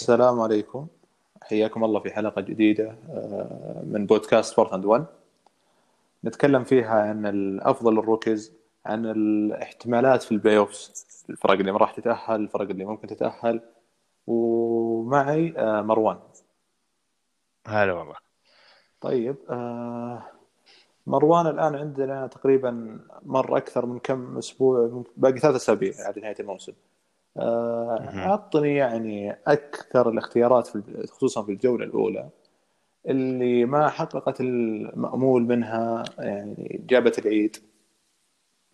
السلام عليكم. حياكم الله في حلقة جديدة آه، من بودكاست فورث اند 1 نتكلم فيها عن الأفضل ال rookies عن الاحتمالات في ال playoffs الفرق اللي ما راح تتأهل الفرق اللي ممكن تتأهل. ومعي آه، مروان. هلا والله. طيب آه، مروان الآن عندنا تقريبا مر أكثر من كم أسبوع باقي ثلاث أسابيع على نهاية الموسم. عطني يعني أكثر الاختيارات في خصوصا في الجولة الأولى اللي ما حققت المأمول منها يعني جابت العيد.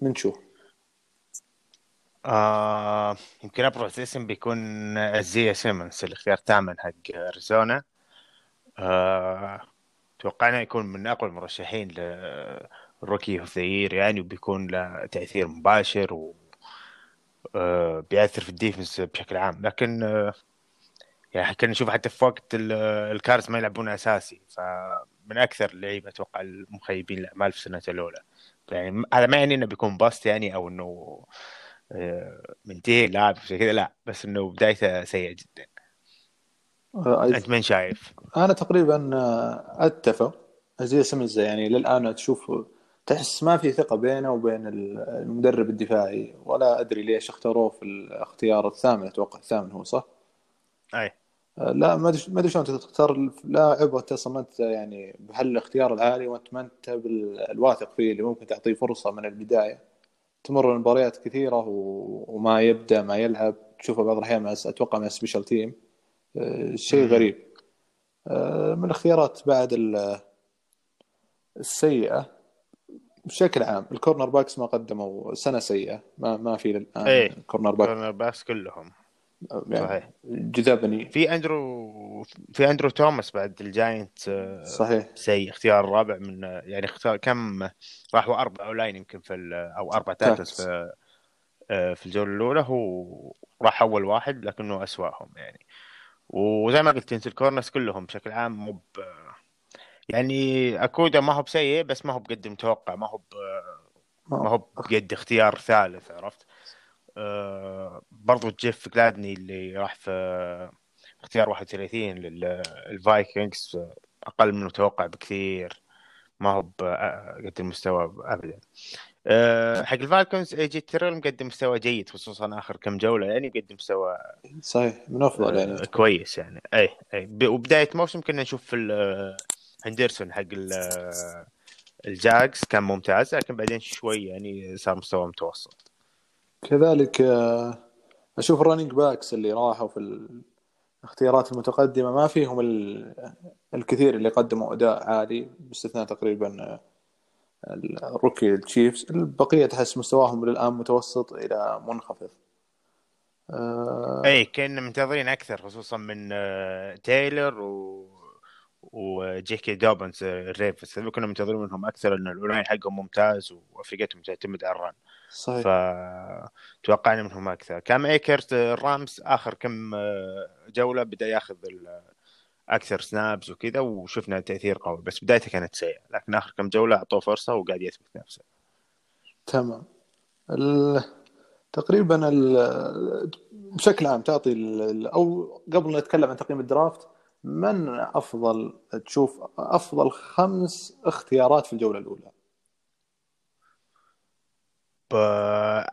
من شو؟ آه يمكن أبرز اسم بيكون آيزايا سيمنز الاختيار الثامن حق أريزونا. آه توقعنا يكون من أقوى المرشحين لل rookie of the يعني وبيكون له تأثير مباشر و بيأثر في ال defense بشكل عام. لكن آه، يعني كنا نشوف حتى في وقت الكاردز ما يلعبون أساسي. فمن أكثر اللعيبة أتوقع المخيبين للآمال في السنة الأولى. يعني هذا ما يعني إنه بيكون bust يعني أو إنه آه، منتهي لاعب زي كذا لا. بس إنه بدايته سيئة جدا. أنت من شايف؟ أنا تقريبا أتفق. زي سمز يعني للآن تشوف تحس ما في ثقة بينه وبين المدرب الدفاعي. ولا أدري ليش اختاروه في الاختيار الثامن أتوقع الثامن هو صح؟ أي. آه، لا ما أدري ما أدري شلون تختار لاعب وانت أصلا ما أنت يعني بهالاختيار العالي وأنت ما أنت بالواثق فيه اللي ممكن تعطيه فرصة من البداية. تمر المباريات كثيرة وما يبدأ ما يلعب. تشوفه بعض الأحيان أتوقع مع special team آه، شيء غريب. آه، من الاختيارات بعد السيئة بشكل عام الكورنر باكس ما قدموا سنة سيئة ما ما في الان إيه كورنر باكس كورنر باكس كلهم. يعني صحيح. جذبني في أندرو في أندرو توماس بعد الجاينت آه، صحيح. سيء. اختيار الرابع من يعني اختار كم راحوا أربع لاين يمكن في أو أربع تاكلز في آه، في الجولة الأولى هو راح أول واحد لكنه أسواهم يعني. وزي ما قلت انت ال corners كلهم بشكل عام مو يعني أوكودا ما هو بسيء بس ما هو بقد المتوقع ما هو ما هو بقد اختيار ثالث عرفت؟ آه برضو جيف جلادني اللي راح في اختيار 31 للفايكنجز أقل من المتوقع بكثير ما هو قد المستوى ابدا. أه حق الفالكونز إي جي تيرل مقدم مستوى جيد خصوصا آخر كم جولة يعني مقدم مستوى صحيح من أفضل يعني. أه كويس يعني. إي إي. وبداية موسم كنا نشوف في هندرسون حق الجاقز كان ممتاز لكن بعدين شوي يعني صار مستوى متوسط. كذلك آه، أشوف ال running backs اللي راحوا في الاختيارات المتقدمة ما فيهم الكثير اللي قدموا أداء عالي باستثناء تقريبا آه، ال rookie التشيفز البقية تحس مستواهم للآن متوسط إلى منخفض. آه، اي كنا منتظرين أكثر خصوصا من تايلر و وجي كي دوبنز الريفنز كنا منتظرين منهم أكثر إن ال O-line حقهم ممتاز وفرقتهم تعتمد على ال run. صحيح. فتوقعنا منهم أكثر. كام ايكرز الرامز آخر كم جولة بدأ ياخذ أكثر سنابز وكذا وشفنا تأثير قوي بس بدايته كانت سيئة لكن آخر كم جولة أعطوه فرصة وقاعد يثبت نفسه. تمام. ال... تقريبا ال... بشكل عام تعطي ال... أو قبل نتكلم عن تقييم الدرافت من أفضل تشوف أفضل خمس اختيارات في الجولة الأولى؟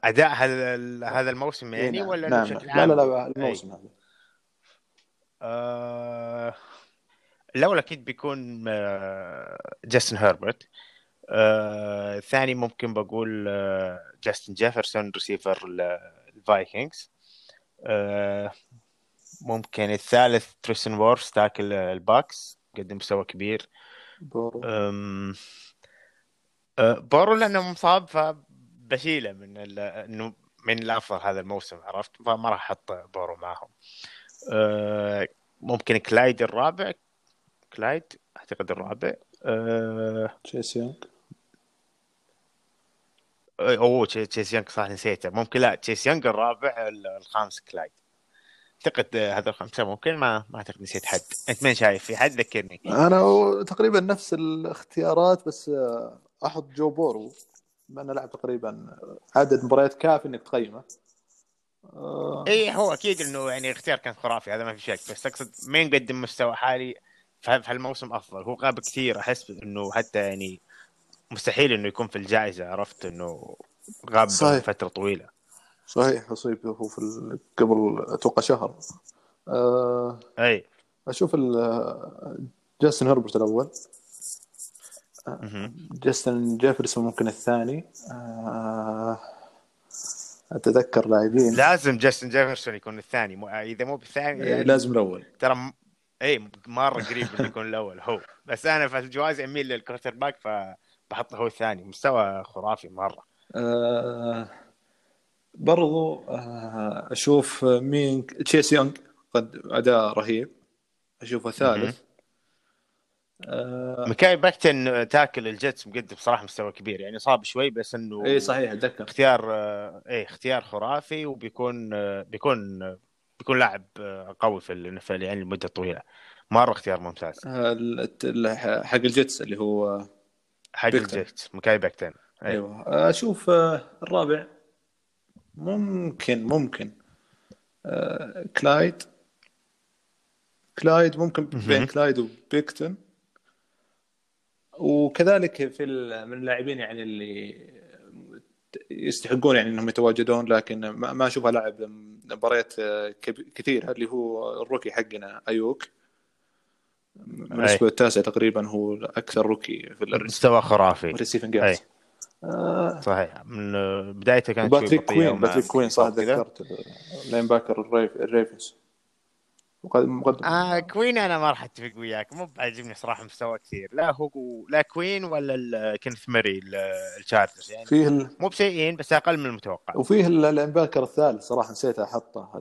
أداء هذا هذا الموسم يعني نعم. ولا نعم. بشكل عام؟ لا لا لا الموسم هذا آه... الأول أكيد بيكون آه... جاستن هيربرت آه... ممكن بقول آه... جاستن جيفرسون ريسيفر الفايكنجز آه... ممكن الثالث تريستن ويرفس tackle الباكس قدم مستوى كبير. بورو. أم... أه، بورو لأنه مصاب فبشيله من إنه من الأفضل هذا الموسم عرفت؟ فما راح أحط بورو معهم. أه... ممكن كلايد الرابع. كلايد أعتقد الرابع. أه... تشيس يونغ. أوه تشيس يونغ صح نسيته. ممكن لا تشيس يونغ الرابع الخامس كلايد. أعتقد هذا الخمسه ممكن؟ ما ما أعتقد نسيت حد. أنت مين شايف في حد؟ ذكرني. أنا تقريبا نفس الاختيارات بس أحط جو بورو لأنه لعب تقريبا عدد مباريات كافي إنك تقيمه. آه. اي هو أكيد إنه يعني اختيار كان خرافي هذا ما في شك. بس أقصد مين قدم مستوى حالي في هالموسم أفضل. هو غاب كثير أحس إنه حتى يعني مستحيل إنه يكون في الجائزة عرفت؟ إنه غاب صحيح. فترة طويلة. صحيح اصيب هو في قبل أتوقع شهر. آه أي. أشوف جاستن هربرت الأول. جاستن جيفرسون ممكن الثاني. آه أتذكر لاعبين. لازم جاستن جيفرسون يكون الثاني مو... إذا مو بالثاني إيه، يعني لازم الأول. ترى م... اي مرة قريب إنه يكون الأول هو. بس أنا في الجوائز أميل لل quarterback فبحطه هو الثاني. مستوى خرافي مرة. آه برضو آه أشوف مين تشيس يونغ قد أداء رهيب. أشوفه ثالث. آه ميكاي بيكتون tackle الجيتس مقدم صراحة مستوى كبير. يعني صعب شوي بس إنه اي صحيح أتذكر. اختيار آه اي اختيار خرافي وبيكون بيكون بيكون لاعب قوي في ال NFL يعني لمدة طويلة. مرة اختيار ممتاز. حق الجيتس اللي هو حق الجيتس ميكاي بيكتون. أيوه. أشوف الرابع. ممكن ممكن. آه كلايد. كلايد ممكن بين كلايد وبيكتون. وكذلك في من اللاعبين يعني اللي يستحقون يعني إنهم يتواجدون لكن ما أشوفها لاعب مباريات كثيره اللي هو ال rookie حقنا أيوك. من الأسبوع التاسع تقريبا هو أكثر rookie في مستوى خرافي. receiving آه صحيح. من بدايته كانت باتريك كوين باتريك كوين صح ذكرت ال linebacker الريفنز. مقدم آه كوين أنا ما راح أتفق وياك. مو بعجبني صراحة مستوى كثير. لا هو لا كوين ولا كينث ماري الشارجرز يعني فيه ال... مو بسيئين بس أقل من المتوقع. وفيه ال linebacker الثالث صراحة نسيت أحطه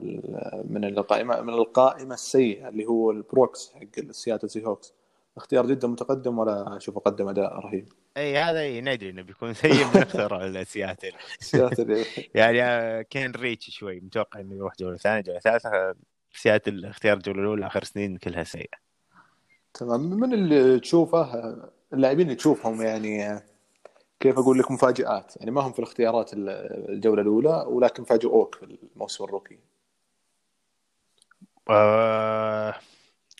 من القائمة من القائمة السيئة اللي هو البروكس حق السياتل سي هوكس اختيار جدا متقدم ولا اشوفه قدم أداء رهيب. إي هذا ندري إنه بيكون سيء من أكثر السياتل سياتل. يعني آه، كان reach شوي متوقع إنه يروح جولة ثانية جولة ثالثة. سياتل اختيار الجولة الأولى آخر سنين كلها سيئة. تمام. من اللي تشوفه اللاعبين اللي تشوفهم يعني كيف أقول لك مفاجآت؟ يعني ما هم في الاختيارات الجولة الأولى ولكن فاجئوك في الموسم ال rookie. آه...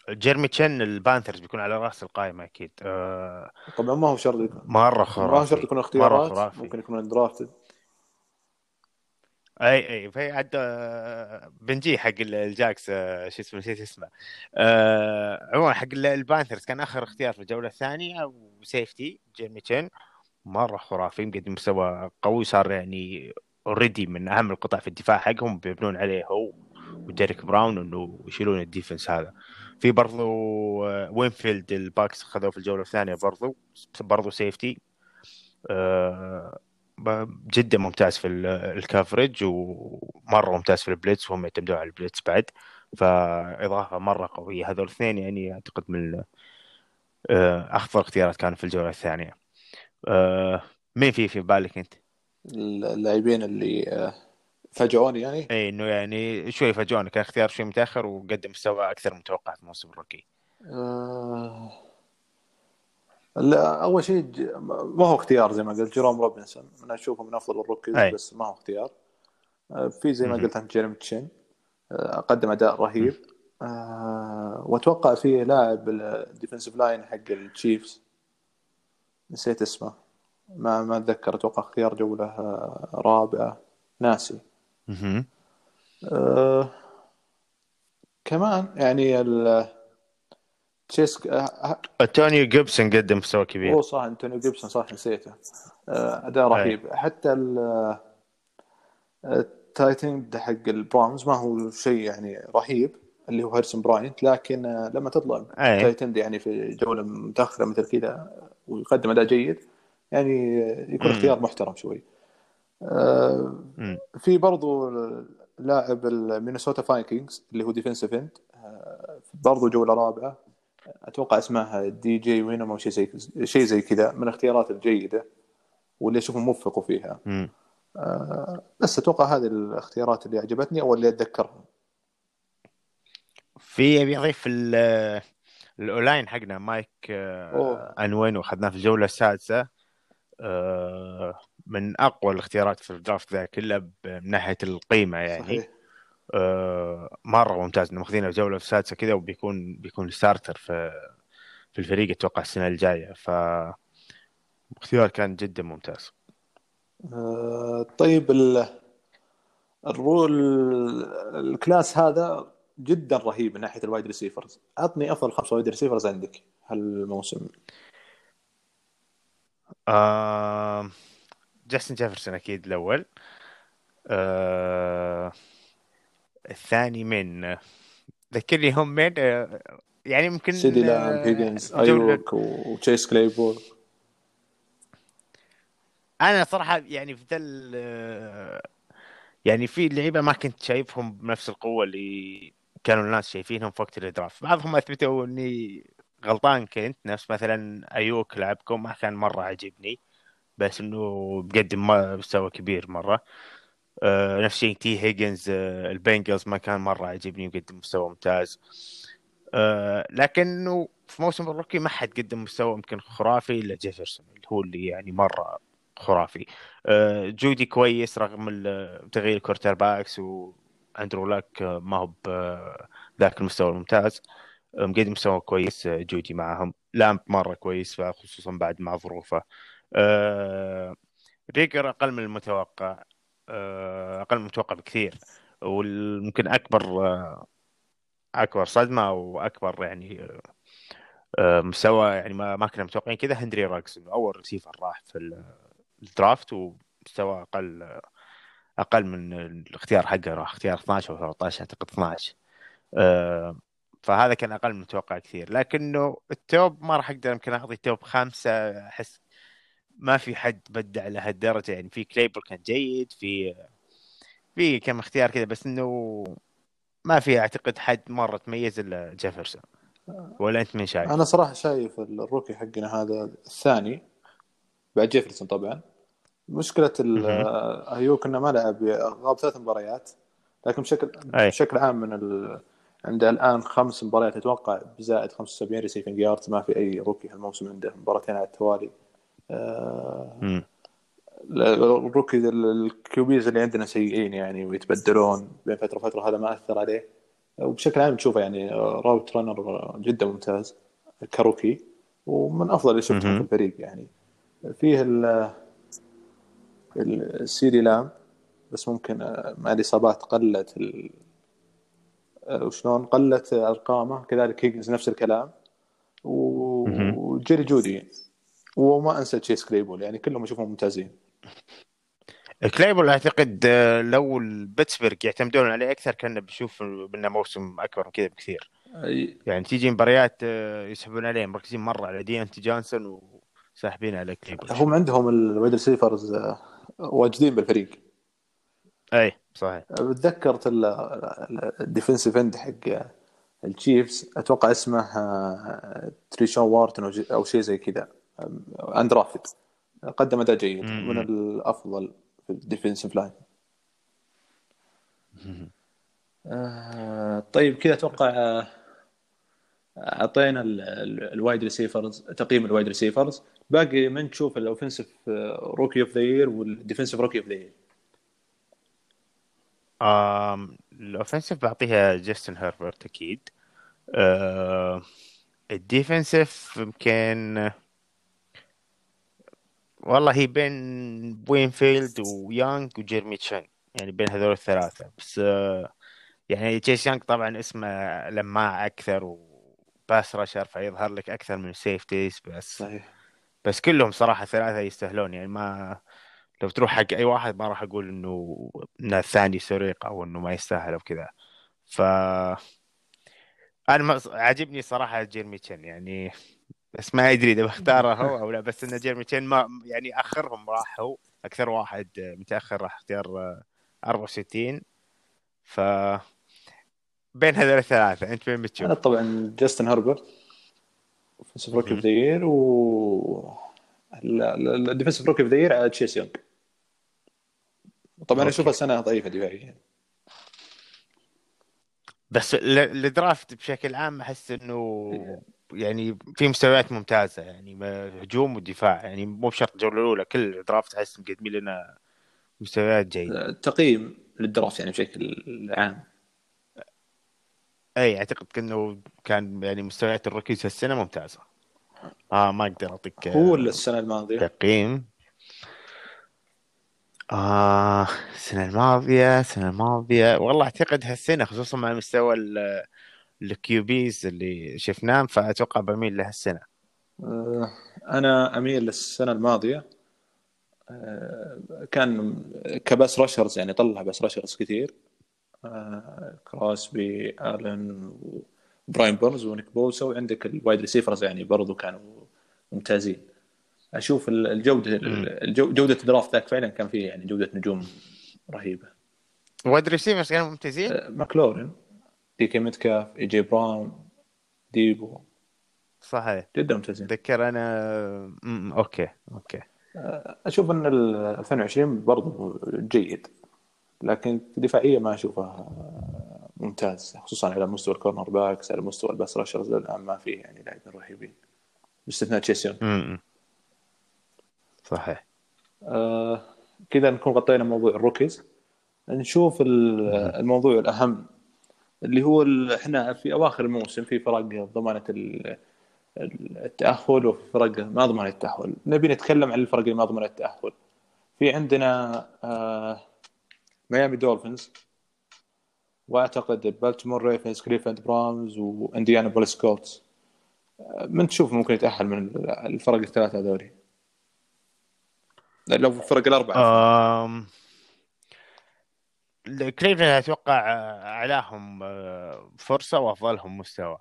جيرمي تشن البانثرز بيكون على رأس القائمه أكيد. آه... طبعا ما هو شرط يكون. مرة خرافي ما هو شرط يكون اختيارات ممكن يكون drafted أي أي في عاد آه، بنجي حق الجاغز آه، شو اسمه نسيت اسمه. آه عموما حق البانثرز كان آخر اختيار في الجولة الثانية و safety جيمي تشين. مرة خرافي مقدم مستوى قوي صار يعني already من أهم القطع في الدفاع حقهم بيبنون عليه هو وديريك براون إنه يشيلون ال defense هذا. في برضو آه، وينفيلد الباكس خذوه في الجولة الثانية برضو برضو safety آه جدا ممتاز في ال coverage ومرة ممتاز في ال blitz وهم يعتمدون على ال blitz بعد. فإضافة مرة قوية. هذول الاثنين يعني أعتقد من آه، افضل اختيارات كانوا في الجولة الثانية. مين في في بالك أنت؟ اللاعبين اللي فاجئوني يعني؟ إي إنه يعني شوي فاجئوني. كان اختيار شوي متأخر وقدم مستوى أكثر متوقع في موسم ال rookie. أه... لا أول شيء ما هو اختيار زي ما قلت. جيروم روبنسون. أنا أشوفه من أفضل ال rookies بس ما هو اختيار. آه، في زي ما قلت انت جيرمي تشين آه، قدم أداء رهيب. آه، وأتوقع في لاعب ال defensive line حق التشيفز نسيت اسمه. ما ما أتذكر. أتوقع اختيار جوله رابعة. ناسي. أه كمان يعني تشيسك أنتونيو جيبسون قدم مستوى كبير. هو صح أنتونيو جيبسون صح نسيته. آه، أداء رهيب. حتى ال tight end حق البرونز ما هو شيء يعني رهيب اللي هو هاريسون براينت لكن آه، لما تطلع tight end يعني في جولة متأخرة مثل كذا ويقدم أداء جيد يعني يكون. اختيار محترم شوي. آه في برضو لاعب المينيسوتا فايكنجز اللي هو defensive end برضو جولة رابعة. أتوقع اسمها دي جي وينوم أو شيء زي شيء زي كذا من الاختيارات الجيدة واللي أشوفهم وفقوا فيها. آه بس أتوقع هذه الاختيارات اللي عجبتني أو اللي اتذكرها في ابي اضيف ال O-line حقنا مايك آه انوين واخذناه في الجولة السادسة. آه من أقوى الاختيارات في ال draft ذا كله من ناحية القيمة يعني. صحيح. آه، مرة ممتاز. انه ماخذينه الجوله السادسه كذا وبيكون بيكون starter في في الفريق أتوقع السنة الجاية. ف اختيار كان جدا ممتاز. آه، طيب الرول ال class هذا جدا رهيب من ناحية ال wide receivers. عطني أفضل خمسه wide receivers عندك هالموسم. آه... جاستن جيفرسون أكيد الأول. آه... الثاني من ذكرني هم من آه... يعني ممكن سيدي لام هيجنز ايوك وتشيس كليبول أنا صراحة يعني في ذا يعني في لعيبة ما كنت شايفهم بنفس القوة اللي كانوا الناس شايفينهم في وقت ال draft بعضهم أثبتوا إني غلطان كنت نفس مثلا أيوك لاعبكم ما كان مرة عجبني بس إنه بقدم مستوى كبير مرة. آه نفس الشيء تي هيجنز آه ال Bengals ما كان مرة عجبني وقدم مستوى ممتاز. آه لكنه في موسم ال rookie ما حد قدم مستوى يمكن خرافي إلا جيفرسون اللي هو اللي يعني مرة خرافي. جودي كويس رغم تغيير ال quarterbacks ودرو لوك ما هو بذاك المستوى الممتاز. مقدم مستوى كويس جودي معهم. لامب مرة كويس خصوصا بعد مع ظروفه. آه ريجر أقل من المتوقع آه أقل من المتوقع بكثير وممكن أكبر آه أكبر صدمة واكبر يعني مستوى يعني ما كنا متوقعين كذا هنري راقز أول ريسيفر راح في ال draft ومستوى أقل أقل من الاختيار حقه راح اختيار 12 أو 13 أعتقد 12 آه فهذا كان أقل من المتوقع كثير. لكنه ال top ما راح أقدر يمكن اعطي top خمسة أحس ما في حد بدع لهالدرجه يعني في كليبول كان جيد في في كم اختيار كذا بس إنه ما في أعتقد حد مرة تميز إلا جيفرسون ولا أنت من شايف؟ أنا صراحة شايف ال rookie حقنا هذا الثاني بعد جيفرسون طبعا مشكلة ايوك إنه ما لعب غاب ثلاث مباريات لكن بشكل أي. بشكل عام من ال... عنده الآن خمس مباريات أتوقع بزائد 75 receiving yard ما في أي rookie هالموسم عنده مباراتين على التوالي ال rookie ال QBs اللي عندنا سيئين يعني ويتبدلون بين فترة وفترة هذا ما أثر عليه. وبشكل عام تشوفه يعني route runner جدا ممتاز ك rookie ومن أفضل اللي شفتهم في الفريق يعني. فيه السي دي لام بس ممكن مع الاصابات قلت ال... وشلون قلت أرقامه كذلك هيجنز نفس الكلام. وجيري جودي وما أنسى تشيس كليبول يعني كلهم أشوفهم ممتازين. كليبول أعتقد لو البيتسبرغ يعتمدون عليه أكثر كنا بنشوف إنه موسم أكبر من كذا بكثير. أي... يعني تيجي مباريات يسحبون عليه مركزين مرة على ديونتي جونسون وساحبين على كليبول هم عندهم ال wide receivers واجدين بالفريق. أي صحيح. تذكرت ال defensive end حق ال Chiefs أتوقع اسمه آه، تيرشون وارتن أو شيء زي كذا. undrafted قدم أداء جيد. من الأفضل في ال defensive line آه طيب كذا أتوقع آه، أعطينا ال wide receivers تقييم ال wide receivers باقي من تشوف ال offensive rookie of the year وال defensive rookie of the year ال offensive بعطيها جاستن هيربرت أكيد. آه ال defensive يمكن والله هي بين وينفيلد ويانج وجيرمي تشين يعني بين هذول الثلاثة. بس آه يعني تشيس يانج طبعا اسمه لماع أكثر و pass rusher فيظهر لك أكثر من safeties بس صحيح. بس كلهم صراحة ثلاثة يستاهلون. يعني ما لو تروح حق أي واحد ما راح أقول إنه ان الثاني سرق أو إنه ما يستاهل أو كذا. ف أنا عاجبني صراحة جيرمي تشن يعني بس ما ادري إذا بختاره هو أو لا بس إن جيرمي تشن ما يعني آخرهم راح هو أكثر واحد متأخر راح اختيار 64 ف بين هذول الثلاثة أنت وين بتشوف؟ أنا طبعا جاستن هربرت offensive rookie of the year و ال defensive rookie of the year تشيس يونغ طبعا أشوفها سنة ضعيفة دفاعيا. بس ال draft بشكل عام أحس إنه يعني في مستويات ممتازة يعني هجوم ودفاع يعني مو بشرط الجولة الأولى كل ال draft أحس مقدمين لنا مستويات جيدة. تقييم لل draft يعني بشكل عام. إي أعتقد انه كان يعني مستويات ال rookies هالسنة ممتازة. آه ما أقدر أعطيك هو السنة الماضية. تقييم. آه السنة الماضية السنة الماضية والله أعتقد هالسنة خصوصا مع مستوى ال QBs اللي شفناه فأتوقع بميل لهالسنة آه، أنا أميل للسنة الماضية. آه، كان ك pass rushers يعني طلع pass rushers كثير. آه، كراسبي آلن براين بيرنز ونيك بوسا وعندك ال wide receivers يعني برضو كانوا ممتازين. أشوف الجودة جودة ال draft ذاك فعلا كان فيه يعني جودة نجوم رهيبة. wide receivers كانوا ممتازين؟ ماكلورين دي كي متكاف إي جي براون ديبو صحيح. جدا ممتازين. اتذكر أنا okay okay. آه، أشوف إن 2020 برضو جيد لكن دفاعية ما أشوفها ممتاز خصوصا على مستوى ال cornerbacks على مستوى ال pass rushers الآن ما فيه يعني لاعبين رهيبين. باستثناء تشيس يونغ. صحيح. آه كذا نكون غطينا موضوع ال rookies. نشوف الموضوع الأهم اللي هو إحنا في أواخر الموسم في فرق ضمانة التأهل وفي فرق ما ضمنت التأهل. نبي نتكلم عن الفرق اللي ما ضمنت التأهل. في عندنا آه ميامي دولفينز وأعتقد بالتيمور ريفنز كليفلاند براونز وإنديانا بوليس كولتس من تشوف ممكن يتأهل من الفرق الثلاثة هذولي؟ لو فرق الأربعة. كليفلاند أتوقع أعلاهم فرصة وأفضلهم مستوى.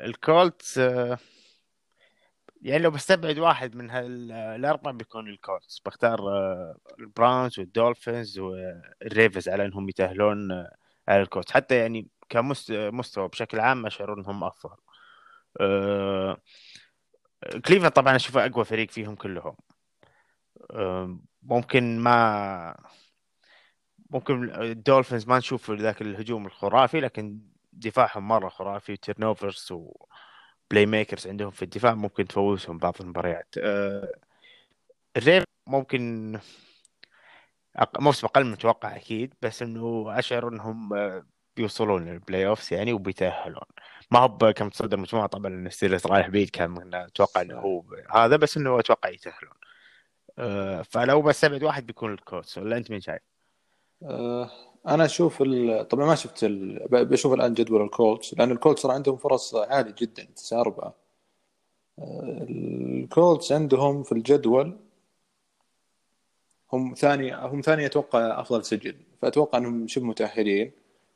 الكولتس يعني لو بستبعد واحد من هالأربعة بيكون الكولتس. بختار البراونز والدولفينز والريفنز على إنهم يتأهلون على الكولتس. حتى يعني كمستوى بشكل عام أشعر إنهم أفضل. كليفلاند طبعا أشوفه أقوى فريق فيهم كلهم. ممكن ما ممكن الدولفينز ما نشوف ذاك الهجوم الخرافي لكن دفاعهم مرة خرافي turnovers و playmakers عندهم في الدفاع ممكن تفوزهم بعض المباريات. أه الريفنز ممكن موسم أقل من المتوقع أكيد بس إنه أشعر إنهم بيوصلون لل playoffs يعني وبيتأهلون. ما هو كمتصدر المجموعه طبعا ستيلرز رايح بعيد كان أتوقع إنه هو هذا بس إنه أتوقع يتأهلون. أه فلو بستبعد واحد بيكون الكولتس ولا أنت مين شايف؟ أه أنا أشوف ال... طبعا ما شفت ال... بشوف الآن جدول الكولتس لأن الكولتس صار عندهم فرص عالية جدا 9 4 الكولتس عندهم في الجدول هم ثاني هم ثاني أتوقع أفضل سجل فأتوقع أنهم شبه متأهلين.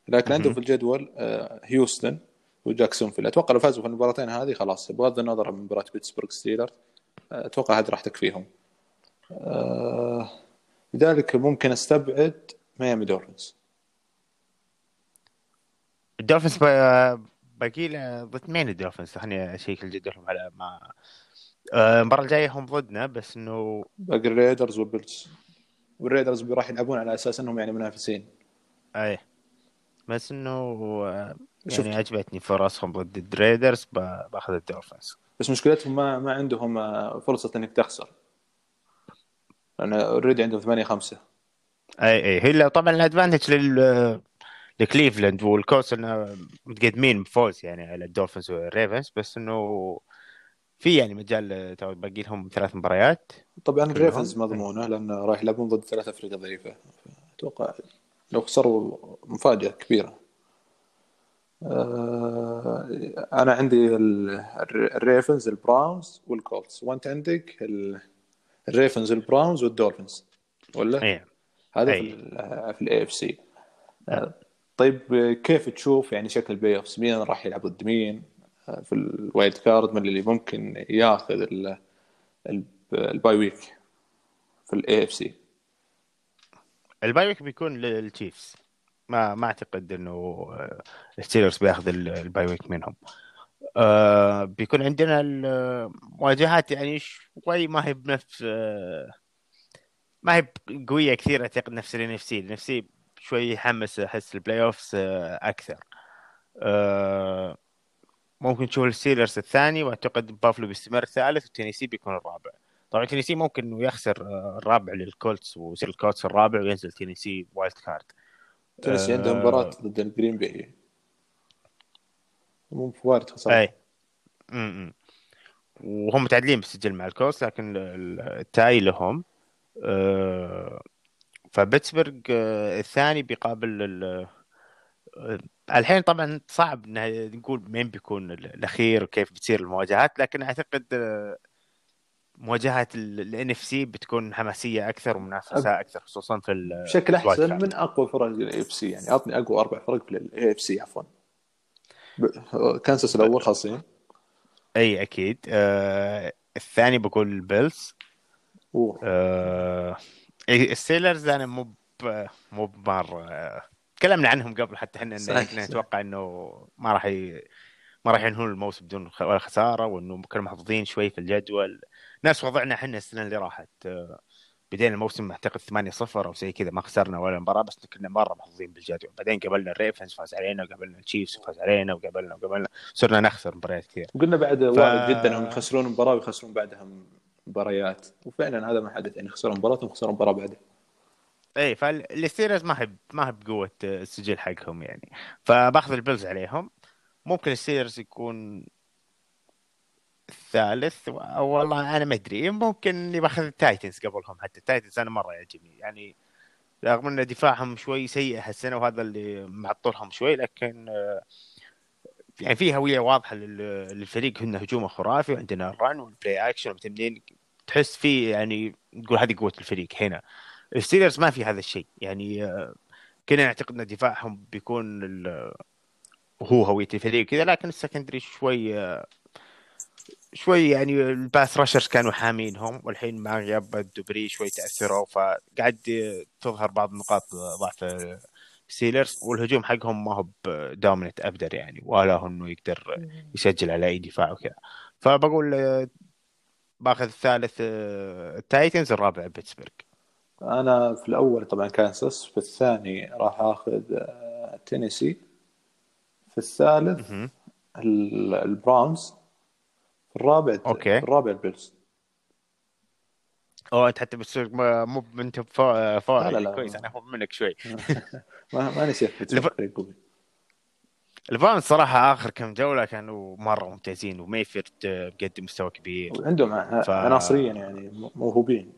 لكن عندهم في الجدول آه، هيوستن وجاكسون فيل أتوقع لو فازوا في المباراتين هذه خلاص بغض النظر عن مباراة بيتسبرغ ستيلرز أتوقع هذه راح تكفيهم. آه، لذلك ممكن أستبعد ميامي دولفينز. الدولفينز باقي ضد مين الدولفينز؟ خليني أشيك الجدولهم على ما آه، المباراة الجاية هم ضدنا بس إنه باقي الريدرز والبيلز والريدرز راح يلعبون على أساس إنهم يعني منافسين. أي. بس إنه آه، يعني عجبتني فرصهم ضد الريدرز بأخذ الدولفينز. بس مشكلتهم ما ما عندهم فرصة إنك تخسر. لأن already عندهم 8 5 أي أي. هي طبعا ال advantage لل لكليفلاند والكولتس إنه متقدمين بفوز يعني على الدولفينز والريفنز بس إنه في يعني مجال تو باقي لهم ثلاث مباريات. طبعا الريفنز مضمونة لأن راح يلعبون ضد ثلاث فرق ضعيفة. أتوقع لو خسروا مفاجأة كبيرة. آه، أنا عندي الريفنز البراونز والكولتس. وأنت عندك الريفنز البراونز والدولفينز ولا؟ إيه. هذا أيه. في ال AFC طيب كيف تشوف يعني شكل ال playoffs مين راح يلعب ضد مين؟ في ال wild card من اللي ممكن ياخذ ال bye week في ال AFC ال bye week بيكون للتشيفز ما ما أعتقد إنه الستيلرز بياخذ ال bye week منهم. آه بيكون عندنا المواجهات يعني شوي ما هي بنفس آه ما هي قوية كثير أعتقد نفس ال NFC ال NFC شوي يحمس أحس ال playoffs آه أكثر. آه ممكن تشوف الستيلرز الثاني وأعتقد بافلو بيستمر الثالث وتينيسي بيكون الرابع. طبعا تينيسي ممكن إنه يخسر آه، الرابع للكولتس ويصير الكولتس الرابع وينزل تينيسي wild card. تينيسي عنده مباراة ضد الجرين باي مو وارد خسارة. أي. وهم متعادلين بالسجل مع الكولتس لكن ال tie لهم. أه فبيتسبرغ أه الثاني بيقابل أه الحين طبعا صعب نقول مين بيكون الأخير وكيف بتصير المواجهات لكن أعتقد مواجهات ال NFC بتكون حماسية أكثر ومنافسة أكثر خصوصا في بشكل أحسن من أقوى فرق ال AFC يعني اعطني أقوى أربع فرق في ال AFC عفوا. كانساس الأول خالصين. أي أكيد. آه الثاني بقول البيلز آه الستيلرز أنا مو مو بمرة تكلمنا عنهم قبل حتى إحنا نتوقع إنه ما راح ي... ما راح ينهون الموسم بدون ولا خسارة وإنه كانوا محظوظين شوي في الجدول. نفس وضعنا إحنا السنة اللي راحت. آه، بدينا الموسم أعتقد 8 0 أو زي كذا ما خسرنا ولا مباراة بس كنا مرة محظوظين بالجدول. بعدين قابلنا الريفنز فاز علينا وقابلنا التشيفز وفاز علينا وقابلنا وقابلنا صرنا نخسر مباريات كثير وقلنا بعد ف... واضح جدا انهم يخسرون مباراة ويخسرون بعدها مباريات. وفعلا هذا ما حدث. يعني خسروا مباراة وخسروا مباراة بعدها اي فالستيلرز ما هي ما هي بقوة السجل حقهم يعني. فباخذ البيلز عليهم. ممكن الستيلرز يكون الثالث والله أنا ما أدري. ممكن باخذ التايتنز قبلهم حتى. التايتنز أنا مرة يعجبني. يعني رغم إن دفاعهم شوي سيء هالسنة وهذا اللي معطلهم شوي لكن يعني في هوية واضحة للفريق هن هجومه خرافي وعندنا ال run وال play action ومتمنين تحس في يعني تقول هذه قوة الفريق هنا. الستيلرز ما في هذا الشيء يعني كنا نعتقد إن دفاعهم بيكون هو هوية الفريق كذا لكن ال secondary شوي شوي يعني ال pass rushers كانوا حامينهم والحين مع غياب Dupree شوي تأثروا فقاعد تظهر بعض نقاط ضعف ستيلرز والهجوم حقهم ما هو dominant ابدا يعني. ولا هو إنه يقدر يسجل على أي دفاع وكذا. فبقول باخذ الثالث التايتنز الرابع بيتسبرغ. أنا في الأول طبعا كانساس في الثاني راح آخذ تينيسي. في الثالث البراونز الرابع أوكي. الرابع البيلز اوه أنت حتى بتصير مو أنت فوق لا لا لا كويس أنا اهم منك شوي. ما ماني شايف البراونز صراحة آخر كم جولة كانوا مرة ممتازين وميفيلد مقدم مستوى كبير. عندهم ف... عناصريا يعني موهوبين.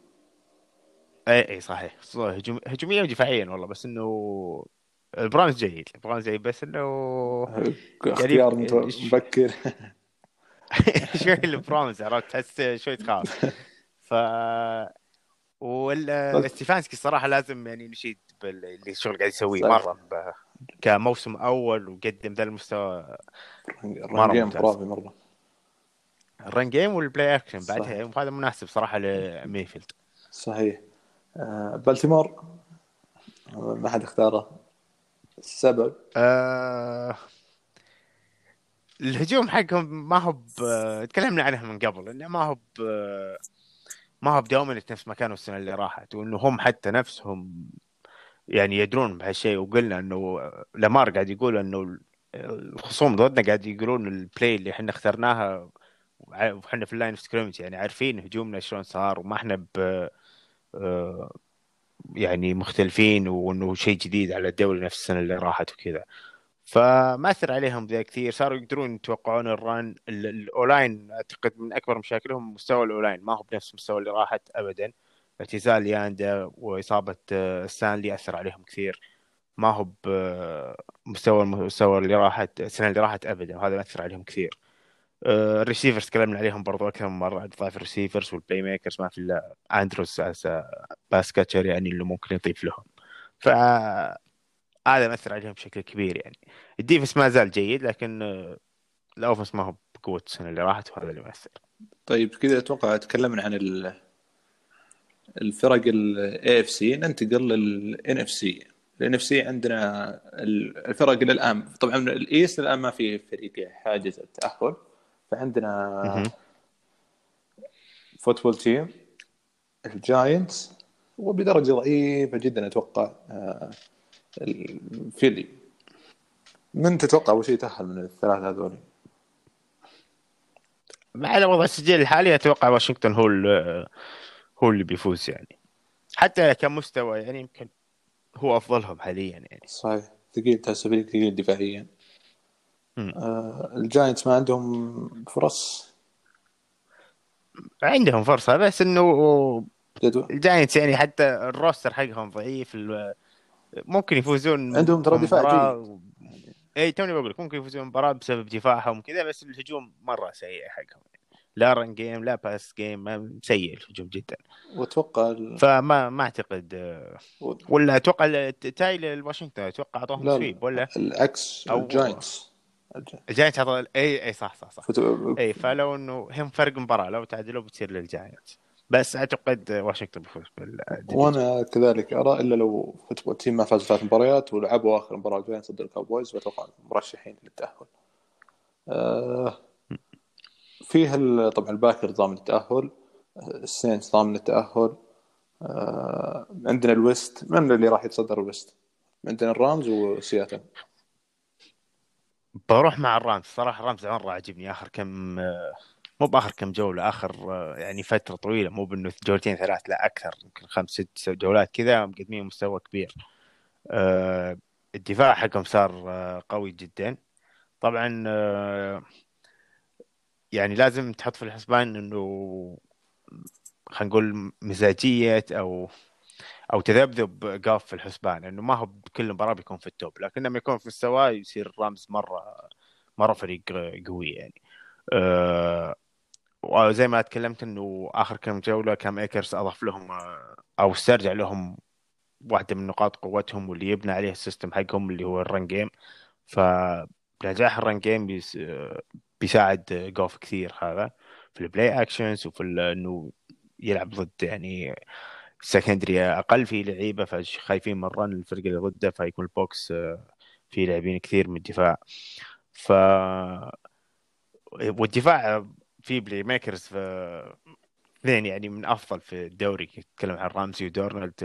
اي اي صحيح. هجوم... هجوميا ودفاعيا والله بس إنه البراونز جيد البراونز جيد بس إنه اختيار مبكر. شوي البراونز عرفت تحس شوي تخاف. ف وال ستيفانسكي الصراحة لازم يعني نشيد بالشغل قاعد يسويه مرة كموسم أول وقدم ذا المستوى مرة ممتاز. مرة. ال run game وال play action بعدها هذا مناسب صراحة لميفيلد صحيح. آه بالتيمور ما حد اختاره. السبب؟ آه الهجوم حقهم ما هو ب... تكلمنا عنها من قبل إنه ما هو ب... ما هو ب dominant نفس ما كانوا السنة اللي راحت وإنه هم حتى نفسهم يعني يدرون بهالشيء. وقلنا إنه لامار قاعد يقول إنه الخصوم ضدنا قاعد يقولون ال play اللي إحنا اخترناها وحنا في ال line up يعني عارفين هجومنا شلون صار وما إحنا ب يعني مختلفين وإنه شيء جديد على الدوري نفس السنة اللي راحت وكذا. فما أثر عليهم ذا كثير. صاروا يقدرون يتوقعون ال run ال O-line أعتقد من أكبر مشاكلهم مستوى ال O-line ما هو بنفس المستوى اللي راحت ابدا. اعتزال ياندا وإصابة آه، ستانلي أثر عليهم كثير. ما هو بمستوى المستوى اللي راحت السنة اللي راحت ابدا وهذا أثر عليهم كثير. ال receivers تكلمنا عليهم برضو أكثر من مرة ضعف ال receivers وال playmakers ما في إلا اندروس pass catcher يعني اللي ممكن يضيف لهم. ف هذا مأثر عليهم بشكل كبير يعني. ال defense ما زال جيد لكن آه، ال offense ما هو بقوة السنة اللي راحت وهذا اللي مؤثر طيب كذا أتوقع تكلمنا عن الفرق ال AFC ننتقل لل NFC ال NFC عندنا الفرق إلى الآن طبعا ال East الآن ما في فريق حاجز التأهل. فعندنا Football Team الجاينتس وبدرجة ضعيفة جدا أتوقع آه، الفيلي. من تتوقع أول شيء يتأهل من الثلاثة هذول؟ على وضع السجل الحالي أتوقع واشنطن هو هو اللي بيفوز يعني. حتى كمستوى يعني يمكن هو أفضلهم حاليا يعني. صحيح. ثقيل تحس فريق ثقيل دفاعيا آه الجاينتس ما عندهم فرص؟ عندهم فرصة بس إنه الجاينتس يعني حتى ال roster حقهم ضعيف ممكن يفوزون عندهم ترى دفاع جيد. اي توني بقول لك ممكن يفوزون المباراه بسبب دفاعهم كذا بس الهجوم مرة سيء حقهم. لا رن جيم لا باس جيم سيء الهجوم جدا. وأتوقع ال... فما ما أعتقد ولا أتوقع تاي لواشنطن أتوقع أعطوهم سويب ولا؟ العكس أو الجاينتس. الجاينتس اعطوا اي اي صح صح صح. فتو... اي فلو إنه هم فرق مباراة لو تعادلوا بتصير للجاينتس. بس أعتقد واشنطن بيفوز وأنا كذلك أرى إلا لو ال team ما فاز ثلاث مباريات ولعبوا آخر مباراه الجاينتس ضد الكاوبويز بتوقع مرشحين للتأهل. أه فيه طبعا الباكرز ضامن التأهل السينتس ضامن التأهل أه عندنا ال West من اللي راح يتصدر ال West؟ عندنا الرامز وسياتل بروح مع الرامز صراحة الرامز مره عجبني آخر كم مو بآخر كم جولة آخر يعني فترة طويلة مو بأنه جولتين ثلاث لا أكثر يمكن خمس ست جولات كذا مقدمين مستوى كبير. أه الدفاع حقهم صار قوي جدا. طبعا يعني لازم تحط في الحسبان إنه خلينا نقول مزاجية أو أو تذبذب قوف في الحسبان انه ما هو بكل مباراة بيكون في ال top. لكن لما يكون في مستواه يصير الرامز مرة مرة فريق قوي يعني. وزي ما تكلمت إنه آخر كم جولة كام ايكرز أضاف لهم أو استرجع لهم واحدة من نقاط قوتهم واللي يبنى عليه ال system حقهم اللي هو ال run game فنجاح ال run game بيس بيساعد قوف كثير هذا في ال play actions وفي إنه يلعب ضد يعني secondary أقل في لعيبة فخايفين من ال run الفرق اللي ضده فيكون ال box في لاعبين كثير من الدفاع. ف والدفاع في playmakers في اثنين يعني من أفضل في الدوري تتكلم عن رامسي ودونالد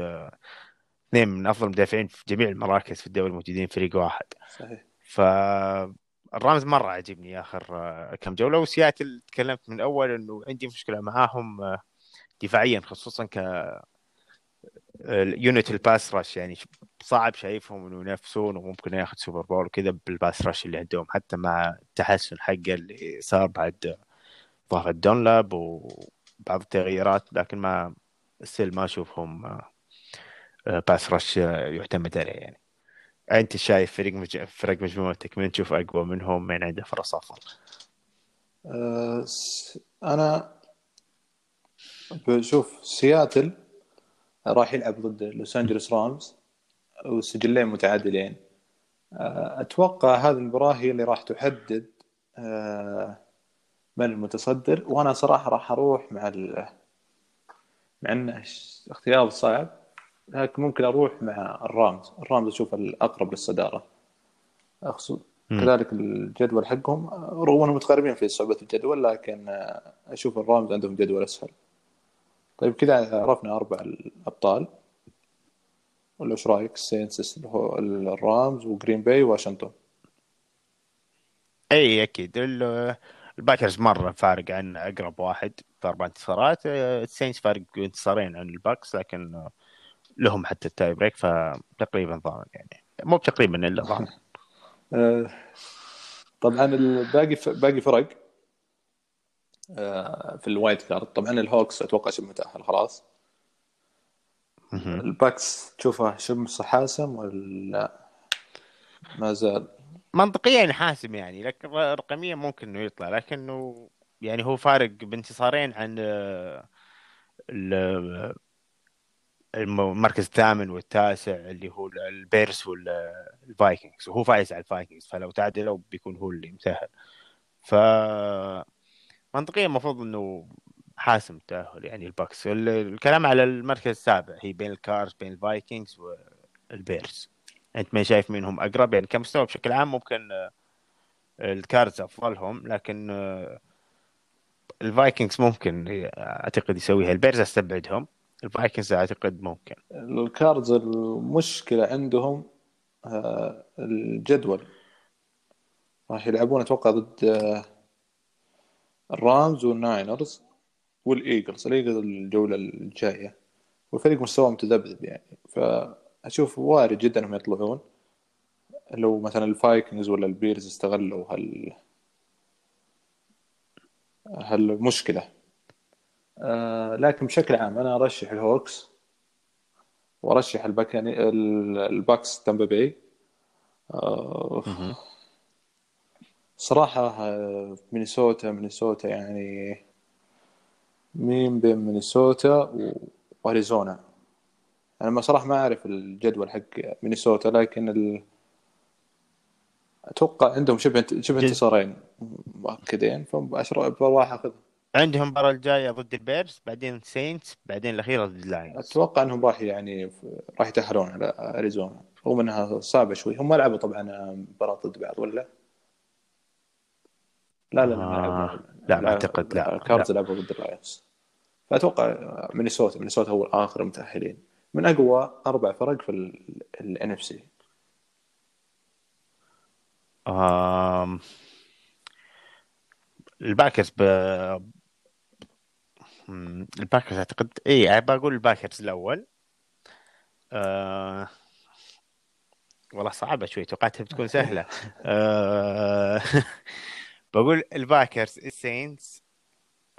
اثنين من أفضل المدافعين في جميع المراكز في الدوري موجودين فريق واحد. صحيح. ف الرامز مرة عجبني آخر كم جولة. وسياتل تكلمت من أول إنه عندي مشكلة معاهم دفاعيا خصوصا ك unit ال pass rush يعني صعب شايفهم إنه ينافسون وممكن ياخذ Super Bowl وكذا بال pass rush اللي عندهم حتى مع التحسن حقه اللي صار بعد ضافة دونلاب وبعض التغييرات لكن ما still ما أشوفهم pass rush يعتمد عليه يعني أنت شايف فريق مج... فرق مجموعتك من تشوف أقوى منهم من عنده فرص أفضل؟ أه أنا بشوف سياتل راح يلعب ضد لوس انجلوس رامز والسجلين متعادلين أتوقع هذه المباراة هي اللي راح تحدد أه من المتصدر وأنا صراحة راح أروح مع ال... مع إنه اختيار صعب لكن ممكن أروح مع الرامز. الرامز أشوف الأقرب للصدارة. أخصو... كذلك الجدول حقهم. رغم أنهم متقاربين في صعوبة الجدول لكن أشوف الرامز عندهم جدول أسهل. طيب كذا عرفنا أربع الأبطال. ولا إيش رأيك؟ السينتس الرامز وجرين باي وواشنطن إي أكيد. الباكرز مرة فارق عن أقرب واحد في أربع انتصارات. السينتس فارق انتصارين عن الباكس لكن لهم حتى ال tie break فتقريبا ضامن يعني. مو تقريبا إلا ضامن. آه، طبعا الباقي باقي فرق آه، في ال wild card. طبعا الهوكس أتوقع شبه متأهل خلاص. الباكس تشوفه شبه حاسم ولا ما زال. منطقيا حاسم يعني لكن رقميا ممكن إنه يطلع لكنه يعني هو فارق بانتصارين عن المركز الثامن والتاسع اللي هو البيرز والفايكنجز وهو فايز على الفايكنجز فلو تعادلوا بيكون هو اللي متاهل ف منطقيا المفروض إنه حاسم التاهل يعني الباكس. الكلام على المركز السابع هي بين الكاردز بين الفايكنجز والبيرز. أنت ما شايف مين هم أقرب؟ يعني كمستوى بشكل عام ممكن آه، الكاردز أفضلهم لكن آه، الفايكنجز ممكن أعتقد يسويها. البيرز أستبعدهم الفايكنجز أعتقد ممكن. الكاردز المشكلة عندهم آه، الجدول. راح يلعبون أتوقع ضد الرامز والناينرز والإيجلز. الإيجلز الجولة الجاية. والفريق مستواه متذبذب يعني. ف أشوف وارد جدا انهم يطلعون. لو مثلا الفايكنجز ولا البيرز استغلوا هال هالمشكلة. آه لكن بشكل عام أنا أرشح الهوكس وأرشح الباكني الباكس تامبا باي. آه صراحة آه، مينيسوتا مينيسوتا يعني مين بين مينيسوتا واريزونا أنا ما صراحة ما أعرف الجدول حق مينيسوتا لكن ال... أتوقع عندهم شبه شبه انتصارين مؤكدين فبروح اخذ عندهم المباراة الجاية ضد البيرز بعدين سينتس بعدين الاخيره ضد اللاينز. أتوقع إنهم راح يعني راح يتأهلون على أريزونا رغم إنها صعبة شوي. هم لعبوا طبعا مباراة ضد بعض ولا؟ لا لا آه لا ما أعتقد لا الكاردز لعبوا ضد اللاينز. فأتوقع مينيسوتا مينيسوتا هو اخر المتأهلين. من أقوى أربع فرق في ال NF C الباكرز ب... الباكرز أعتقد اي بقول الباكرز الأول. آه... والله صعبة شوي توقعتها بتكون سهلة. آه... بقول الباكرز السينتس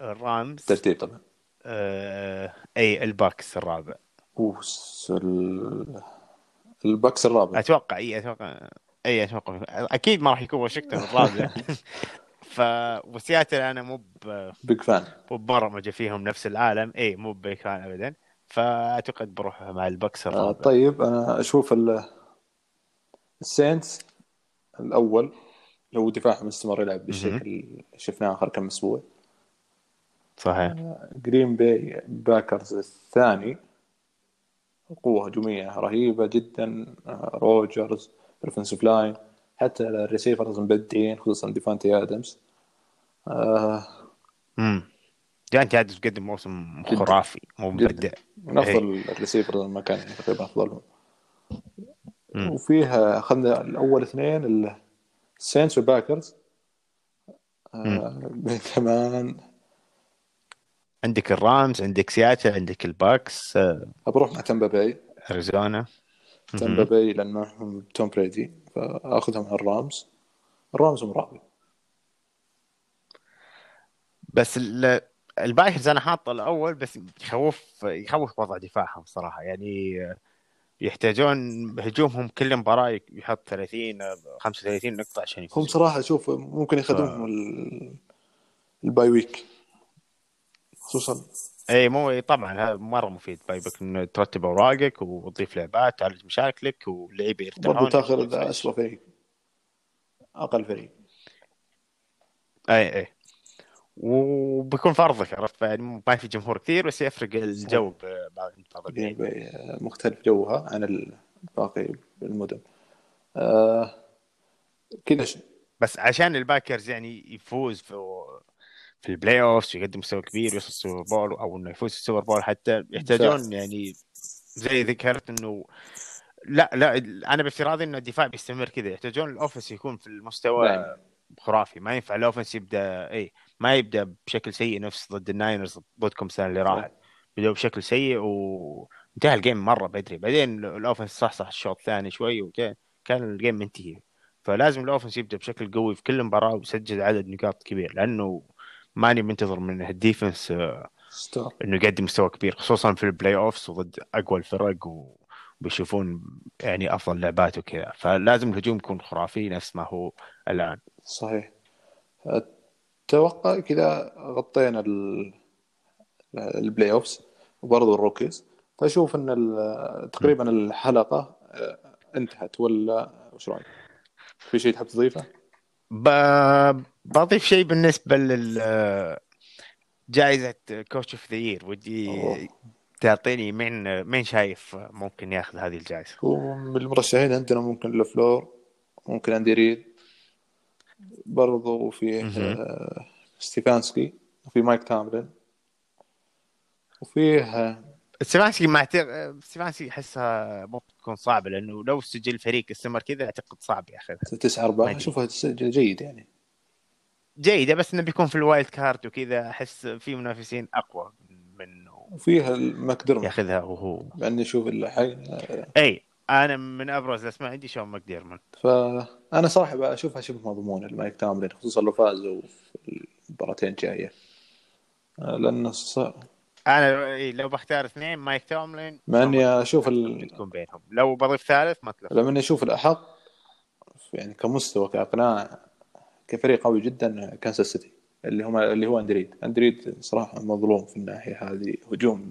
الرامز ترتيب طبعا. آه... اي الباكس الرابع. اوس ال... الباكس الرابع. أتوقع إي أتوقع إي أتوقع. أكيد ما راح يكون واشنطن الرابع. ف وسياتل أنا مو ب big fan مو بمره فيهم نفس العالم. إي مو big fan ابدا. فأعتقد بروح مع البكس الرابع. آه طيب أنا أشوف ال... السينتس الأول. لو دفاعهم استمر يلعب بالشكل اللي شفناه آخر كم أسبوع. صحيح. جرين باي باكرز الثاني. قوة هجومية رهيبة جدا آه، روجرز ال offensive line حتى ال receivers مبدعين خصوصا ديفانتي آدمز. آه ديفانتي آدمز قدم موسم خرافي مو مبدع. من أفضل إيه. ال receivers المكان يعني تقريبا أفضلهم. وفيها اخذنا الأول اثنين السينتس والباكرز آه كمان عندك الرامز عندك سياتل عندك الباكس آه بروح مع تمبا باي. أريزونا. تمبا باي لأن معهم توم بريدي فأخذهم على الرامز. الرامز مرابي بس الباكرز أنا حاطه الأول بس يخوف يخوف وضع دفاعهم صراحة. يعني يحتاجون هجومهم كل مباراة يحط 30 35 نقطة عشان يفوز. هم صراحة شوف ممكن يخدمهم ف... ال bye week. خصوصا. إي مو طبعا هذا مرة مفيد. bye week إنه ترتب أوراقك وتضيف لعبات تعالج مشاكلك واللعيبة يرتاحون. برضه تأخذ اسوء فريق. أقل فريق. إي إي. وبيكون فرضك عرفت؟ يعني ما في جمهور كثير بس يفرق الجو بعض مختلف جوها عن باقي المدن. آه كذا بس عشان الباكرز يعني يفوز في في ال playoff يقدم مستوى كبير ويوصل ال Super Bowl أو إنه يفوز ال Super Bowl حتى يحتاجون يعني زي ذكرت إنه لا لا أنا بافتراضي إنه الدفاع بيستمر كذا. يحتاجون ال offense يكون في المستوى نعم. خرافي. ما ينفع ال offense يبدأ اي ما يبدأ بشكل سيء نفس ضد الناينرز ضدكم السنة اللي راحت. بدأوا بشكل سيء وانتهى ال game مرة بدري. بعدين ال offense صح صح الشوط الثاني شوي وكان كان ال game منتهي. فلازم ال offense يبدأ بشكل قوي في كل مباراة ويسجل عدد نقاط كبير لأنه ماني منتظر من ال defense آه، إنه يقدم مستوى كبير خصوصا في ال playoffs وضد أقوى الفرق وبيشوفون يعني أفضل لعبات وكذا. فلازم الهجوم يكون خرافي نفس ما هو الآن. صحيح. أتوقع كذا غطينا ال playoffs وبرضه ال rookies. فأشوف إن تقريبا الحلقة آه، انتهت. ولا وش رأيك؟ في شيء تحب تضيفه؟ بضيف شيء بالنسبة لل جائزة Coach of the Year ودي تعطيني مين مين شايف ممكن ياخذ هذه الجائزة؟ ومن المرشحين عندنا ممكن لفلور ممكن اندي ريد. برضو في آه، ستيفانسكي وفي مايك توملين. وفيه ستيفانسكي ما ستيفانسكي احسها ممكن تكون صعبة لأنه لو سجل فريق استمر كذا أعتقد صعب ياخذها 9 4 اشوفها جيد يعني. جيدة بس إنه بيكون في ال wild card وكذا أحس في منافسين أقوى منه. وفيها الماكديرمت ياخذها وهو. لاني أشوف أي أنا من أبرز الأسماء عندي شون ماكديرمت فانا صراحة أشوفها شبه مضمون المايك توملين خصوصا لو فازوا في المباراتين الجاية. لأن الص... أنا إيه، لو بختار اثنين مايك توملين مع إني أشوف ال... تكون بينهم. لو بضيف ثالث ما تلف لما إني أشوف الأحق يعني كمستوى كأقناع كفريق قوي جدا كانساس سيتي اللي هم اللي هو أندي ريد. أندي ريد صراحة مظلوم في الناحية هذه هجوم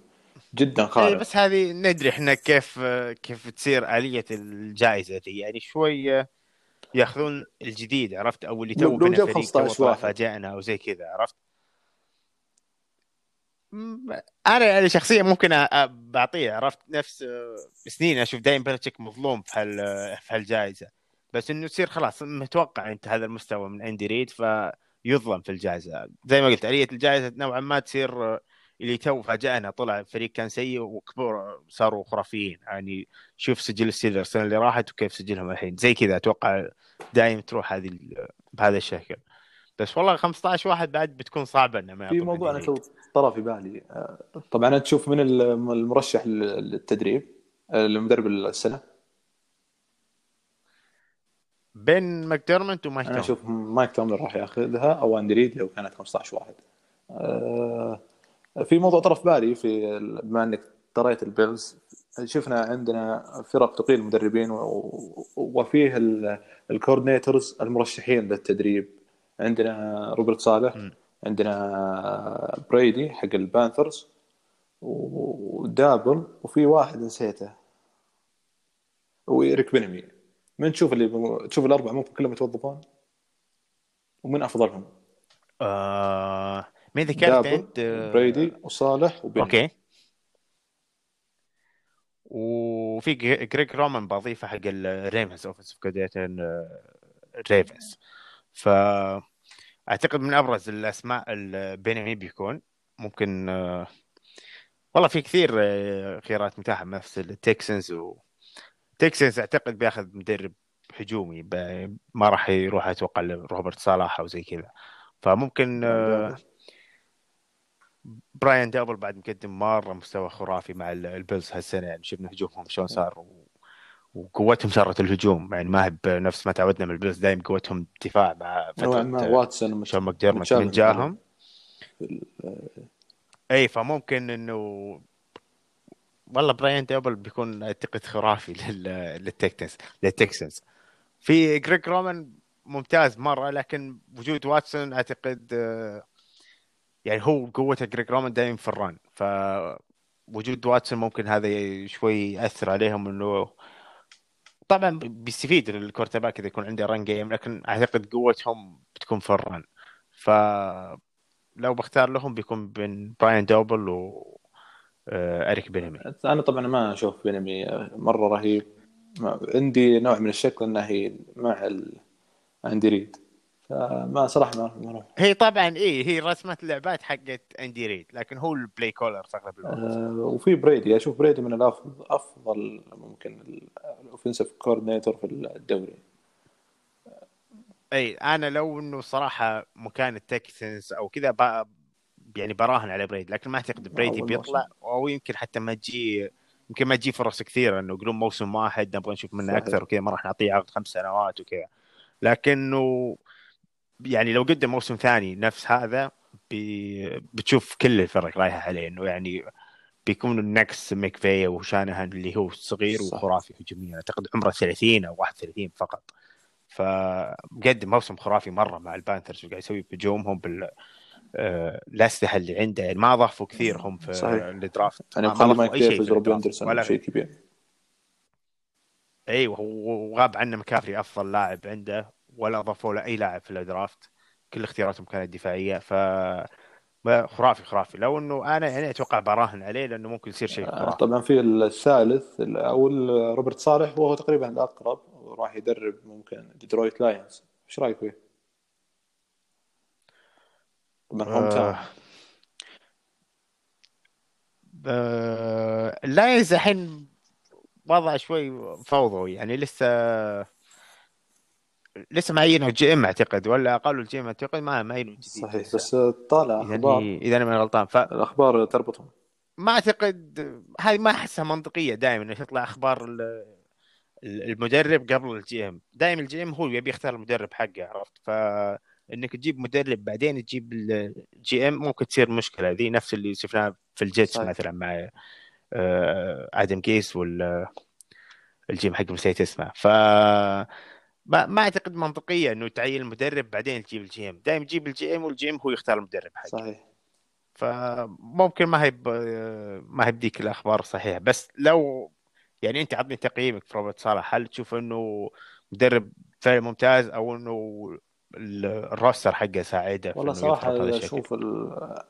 جدا خارق. إيه بس هذه تدري إحنا كيف كيف تصير آلية الجائزة دي. يعني شوي يأخذون الجديد عرفت؟ أو اللي تو بنى فريق تو فاجأنا أو زي كذا عرفت؟ أنا يعني شخصيا ممكن بعطيه عرفت؟ نفس سنين أشوف دايم بلتشيك مظلوم في هال في هالجائزة. بس إنه يصير خلاص متوقع أنت هذا المستوى من أندي ريد فيظلم في الجائزة. زي ما قلت آلية الجائزة نوعا ما تصير اللي تو فاجأنا. طلع فريق كان سيء وكبر صاروا خرافيين. يعني شوف سجل الستيلرز السنة اللي راحت وكيف سجلهم الحين. زي كذا أتوقع دايم تروح هذه بهذا الشكل. بس والله 15 واحد بعد بتكون صعبة إنه ما في موضوع أنا تو طرا في بالي. آه، طبعا أنت تشوف من المرشح للتدريب المدرب السنة؟ بين ماكديرمت ومايك أنا أشوف مايك توملين راح ياخذها أو اندي ريد لو كانت 15 واحد. أه في موضوع طرا في بالي في بما إنك طريت البيلز شفنا عندنا فرق تقيل المدربين وفيه ال coordinators المرشحين للتدريب. عندنا روبرت صالح م. عندنا بريدي حق البانثرز ودابل وفي واحد نسيته وإيريك بينمي من تشوف اللي تشوف الأربعة ممكن كلهم يتوظفون ومن أفضلهم؟ آه... مين ذكرت أنت؟ بريدي وصالح وبين أوكي وفي جريج رومان بضيفه حق الريفنز offensive coordinator الريفنز ف أعتقد من أبرز الأسماء البينمي بيكون. ممكن والله في كثير خيارات متاحة نفس التكسنز و تكسنز أعتقد بياخذ مدرب هجومي ما راح يروح أتوقع لروبرت صالح أو زي كذا. فممكن براين دابل بعد مقدم مرة مستوى خرافي مع البيلز هالسنة يعني شفنا هجومهم شلون صار و... وقوتهم صارت الهجوم يعني ما هي بنفس ما تعودنا من البيلز دائما قوتهم دفاع مع فترة ما واتسون شون ماكديرمت من جاهم. إي فممكن إنه والله براين دابل بيكون أعتقد خرافي للتكسنز للتكسنز. في جريج رومان ممتاز مرة لكن وجود واتسون أعتقد آه، يعني هو قوته جريج رومان دائما في ال run فوجود واتسون ممكن هذا شوي يأثر عليهم إنه طبعا بيستفيد ال quarterback إذا يكون عنده run game لكن أعتقد قوتهم بتكون في ال run ف لو بختار لهم بيكون بين براين دابل و آه، اريك بينمي أنا طبعا ما أشوف بينمي مرة رهيب. عندي نوع من الشك إنه مع ال... عندي فما صراحة ما, ما هي طبعا اي هي رسمه اللعبات حقت أندي ريد لكن هو ال play caller أغلب الوقت. آه وفي بريدي أشوف بريدي من الأفضل أفضل ممكن ال offensive coordinator في الدوري. اي أنا لو إنه صراحة مكان ال Texans أو كذا يعني براهن على بريد لكن ما أعتقد بريدي بيطلع أو يمكن حتى ما تجي يمكن ما تجي فرص كثيرة إنه يقولون موسم واحد نبغى نشوف منه أكثر وكذا ما راح نعطيه عقد خمس سنوات وكذا. لكنه يعني لو قدم موسم ثاني نفس هذا بي... بتشوف كل الفرق رايحة عليه إنه يعني بيكون النكس ميكفي وشانهان اللي هو صغير صح. وخرافي هجوميا. أعتقد عمره 30 أو 31 فقط. فقدم موسم خرافي مرة مع ال Panthers وقاعد يسوي بهجومهم بال الاسلحه اللي عنده. يعني ما ضافوا كثير هم في صحيح. ال draft. يعني مخلي مايك ديفيز وروبي أندرسون ولا شيء كبير. أيوه وغاب عنه مكافري أفضل لاعب عنده. ولا اضافوا له أي لاعب في ال draft كل اختياراتهم كانت دفاعية. ف خرافي خرافي. لو إنه أنا يعني أتوقع براهن عليه لأنه ممكن يصير شيء خرافي. طبعا في الثالث أو روبرت صالح وهو تقريبا الأقرب راح يدرب ممكن ديترويت Lions إيش رأيك فيه؟ من hometown آه... ال Lions الحين وضع شوي فوضوي. يعني لسه لسه معينه GM أعتقد ولا قالوا ال GM أعتقد ما معينه جديد. صحيح بس طالع أخبار. إذا أنا ماني غلطان ف الأخبار تربطهم. ما أعتقد هذه ما أحسها منطقية دائما إنه تطلع أخبار المدرب قبل ال GM. دائما ال GM هو يبي يختار المدرب حقه عرفت؟ فانك تجيب مدرب بعدين تجيب ال GM ممكن تصير مشكلة. ذي نفس اللي شفناه في ال Jets مثلا مع آه، آدم كيس وال GM حق نسيت اسمه ف ما, ما أعتقد منطقية إنه تعين المدرب بعدين تجيب ال GM دائما تجيب ال GM وال GM هو يختار المدرب حقه. صحيح. فممكن ما هي ما هي بذيك الأخبار صحيحه بس لو يعني أنت عطني تقييمك في روبرت صالح. هل تشوف إنه مدرب فعلا ممتاز أو إنه ال roster حقه ساعده والله صراحة أشوف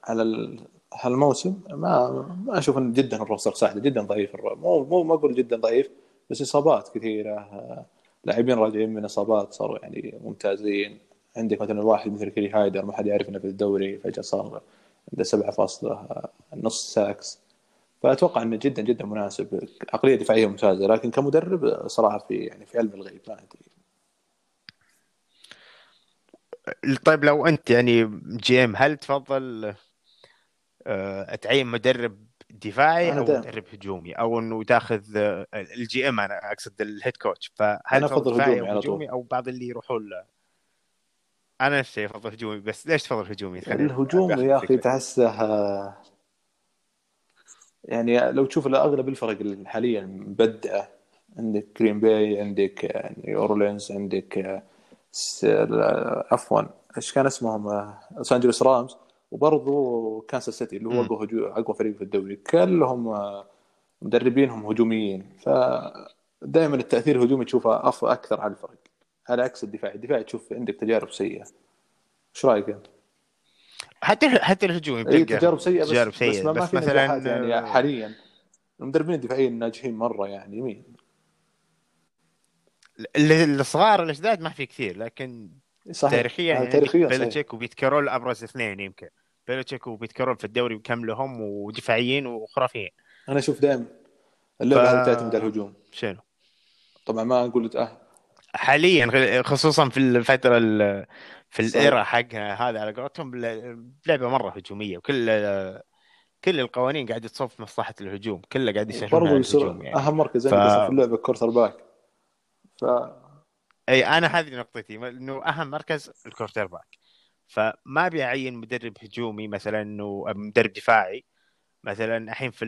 على هالموسم ما ما أشوف إنه جدا ال roster ساعده. جدا ضعيف مو مو ما أقول جدا ضعيف بس إصابات كثيرة. لاعبين راجعين من اصابات صاروا يعني ممتازين. عندك مثلا واحد مثل كري هايدر ما حد يعرف إنه في الدوري فجأة صار عنده سبعة فاصلة نص sacks. فأتوقع إنه جدا جدا مناسب. عقلية دفاعية ممتازة لكن كمدرب صراحة في يعني في علم الغيب ما أدري. طيب لو أنت يعني GM هل تفضل آه، تعين مدرب دفاعي أو. مدرب هجومي أو إنه تاخذ آه، ال GM أنا أقصد ال head coach فهل أنا أفضل هجومي, أو هجومي أو بعض اللي يروحون له. أنا نفس الشيء أفضل هجومي بس ليش تفضل هجومي؟ الهجوم يا أخي تحسه يعني لو تشوف اغلب الفرق حاليا مبدعه عندك جرين باي عندك يعني اورلينز عندك عفوا إيش كان اسمهم لوس انجلوس رامز وبرضه كانساس سيتي اللي هو أقوى أقوى فريق في الدوري. كلهم مدربينهم هجوميين. فدائما التأثير الهجومي تشوفه أكثر على الفرق على عكس الدفاع. الدفاع تشوف عندك تجارب سيئة. إيش رأيك أنت؟ حتى حتى الهجوم إي تجارب سيئة بس, تجارب سيئة. بس, ما, بس ما في مثلا يعني حاليا. المدربين الدفاعيين الناجحين مرة يعني مين؟ الصغار الجداد ما في كثير لكن صحيح. تاريخيا يعني تاريخيا بيلتشيك وبيت كارول أبرز اثنين يمكن. بيلتشيك وبيت كارول في الدوري كم لهم ودفاعيين وخرافيين. أنا أشوف دائما اللعبة ف... تعتمد على الهجوم شنو؟ طبعا ما أقول آه. حاليا خصوصا في الفترة في ال era حقها هذا على قولتهم لعبة مرة هجومية وكل كل القوانين قاعدة تصب في مصلحة الهجوم كله قاعد يشتغل برضو الهجوم يعني. أهم مركز ف... في اللعبة quarterback. ف أي أنا هذه نقطتي إنه أهم مركز ال quarterback. فما ابي اعين مدرب هجومي مثلا انه مدرب دفاعي مثلا الحين في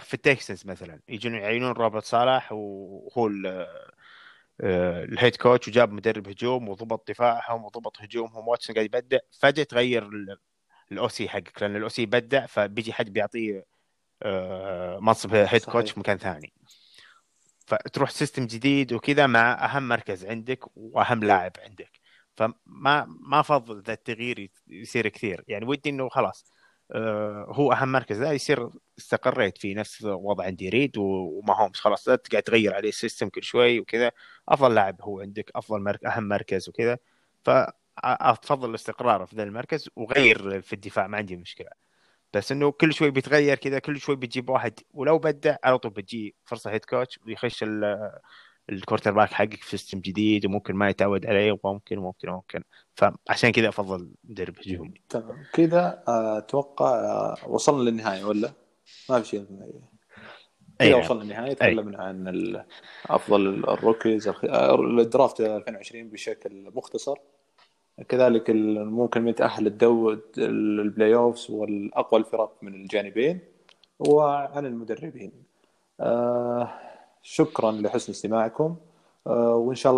في ال Texans مثلا. يجون يعينون روبرت صالح وهو آه، ال head coach وجاب مدرب هجوم وضبط دفاعهم وضبط هجومهم. واتسون قاعد يبدع. فجأة تغير ال OC حقك. لأن ال OC يبدع فبيجي حد بيعطيه آه، منصب head coach في مكان ثاني. فتروح system جديد وكذا مع أهم مركز عندك وأهم لاعب عندك. فما ما أفضل ذا التغيير يصير كثير. يعني ودي إنه خلاص آه، هو أهم مركز. ذا يصير استقريت في نفس وضع أندي ريد وماهومز خلاص لا تقعد تغير عليه ال system كل شوي وكذا. أفضل لاعب هو عندك أفضل مركز أهم مركز وكذا. فافضل الاستقرار في ذا المركز وغير في الدفاع ما عندي مشكلة. بس إنه كل شوي بيتغير كذا كل شوي بتجيب واحد. ولو بدع على طول بتجي فرصة head coach ويخش ال quarterback حقك في system جديد وممكن ما يتعود عليه وممكن ممكن ممكن. فعشان كذا أفضل مدرب هجومي. تمام. كذا آه، أتوقع آه، وصلنا للنهاية ولا؟ ما في شيء. كذا نعم. وصلنا للنهاية. تكلمنا عن أفضل ال rookies آه، ال draft 2020 بشكل مختصر. كذلك ممكن يتاهل الدو ال playoffs والأقوى الفرق من الجانبين وعن المدربين. شكرا لحسن استماعكم وإن شاء الله